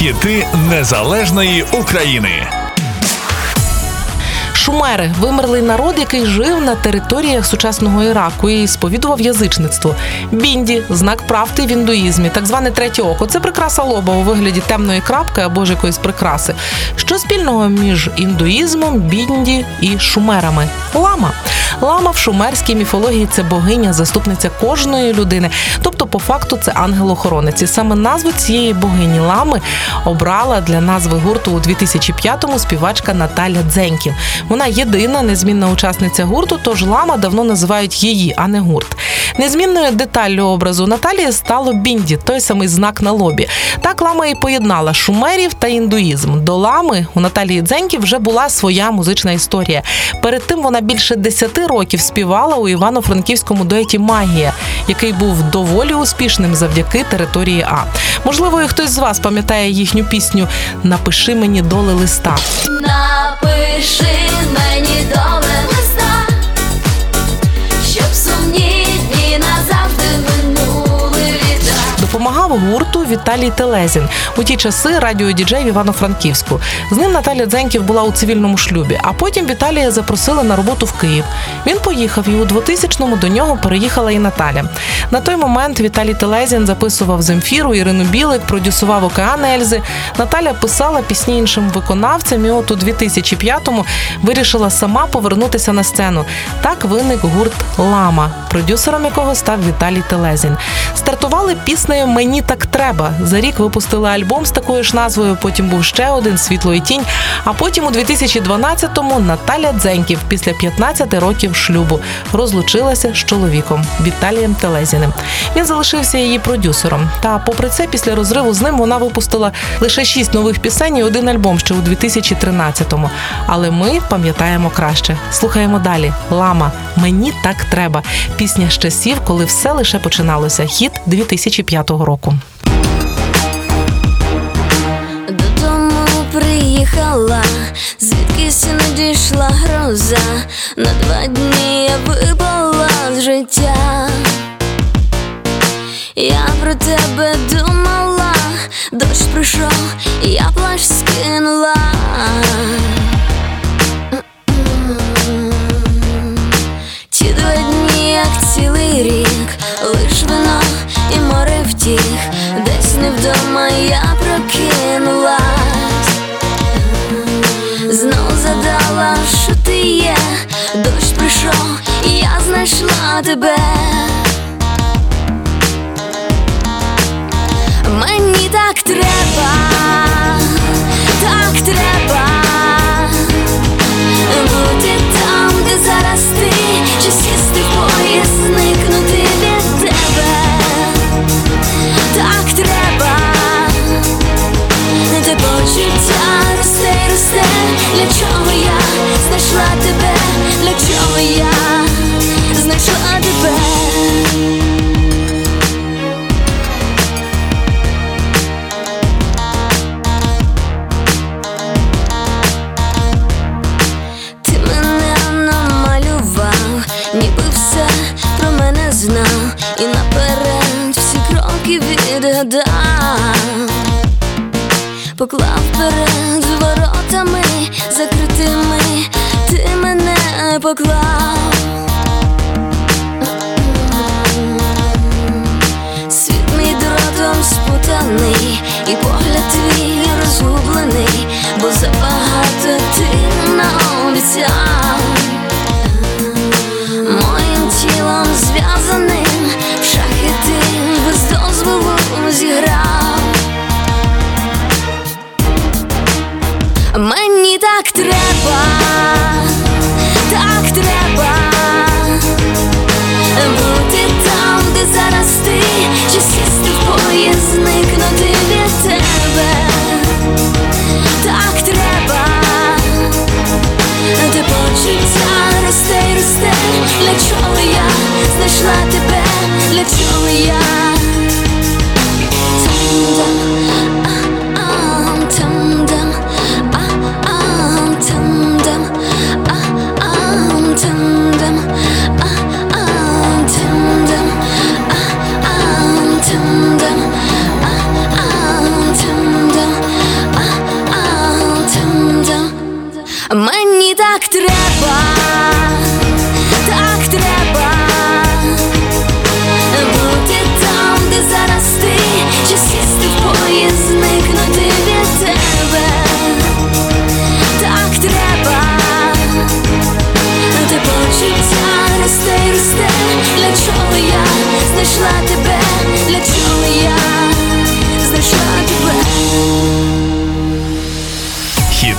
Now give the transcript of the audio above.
Хіти незалежної України. Шумери вимерлий народ, який жив на територіях сучасного Іраку і сповідував язичництво. Бінді знак правди в індуїзмі, так зване третє око. Це прикраса лоба у вигляді темної крапки або ж якоїсь прикраси. Що спільного між індуїзмом, бінді і шумерами? Лама. Лама в шумерській міфології це богиня, заступниця кожної людини. Тобто, по факту, це ангел-охоронець. І саме назву цієї богині лами обрала для назви гурту у 2005-му співачка Наталя Дзеньків. Вона єдина незмінна учасниця гурту, тож лама давно називають її, а не гурт. Незмінною деталлю образу Наталії стало бінді, той самий знак на лобі. Так лама і поєднала шумерів та індуїзм. До лами у Наталії Дзеньків вже була своя музична історія. Перед тим вона більше 10 років співала у івано-франківському дуеті Магія, який був доволі успішним завдяки території А. Можливо, і хтось з вас пам'ятає їхню пісню Напиши мені доли листа. Напиши гурту Віталій Телезін у ті часи радіодіджей в Івано-Франківську. З ним Наталя Дзеньків була у цивільному шлюбі. А потім Віталія запросили на роботу в Київ. Він поїхав, і у 2000-му до нього переїхала і Наталя. На той момент Віталій Телезін записував Земфіру, Ірину Білик, продюсував Океан Ельзи. Наталя писала пісні іншим виконавцям. І от у 2005-му вирішила сама повернутися на сцену. Так виник гурт Лама, продюсером якого став Віталій Телезін. Стартували піснею Мені так треба. За рік випустили альбом з такою ж назвою. Потім був ще один світло і тінь. А потім у 2012-му Наталя Дзеньків після 15 років шлюбу розлучилася з чоловіком Віталієм Телезіним. Він залишився її продюсером. Та, попри це, після розриву з ним вона випустила лише шість нових пісень і один альбом ще у 2013-му. Але ми пам'ятаємо краще. Слухаємо далі. Лама. Мені так треба. Пісня з часів, коли все лише починалося. Хіт 2005 року. Додому приїхала, звідкись надійшла гроза. На два дні я випала з життя. Я про тебе думала, дощ прийшов, я плащ скинула. Десь не вдома я прокинулась, знов задала, що ти є, дощ прийшов, і я знайшла тебе. Поклав перед воротами закритими, ти мене поклав. Світ мій дротом спутаний, і погляд твій почуття росте росте. Для чого я знайшла тебе? Для чого я?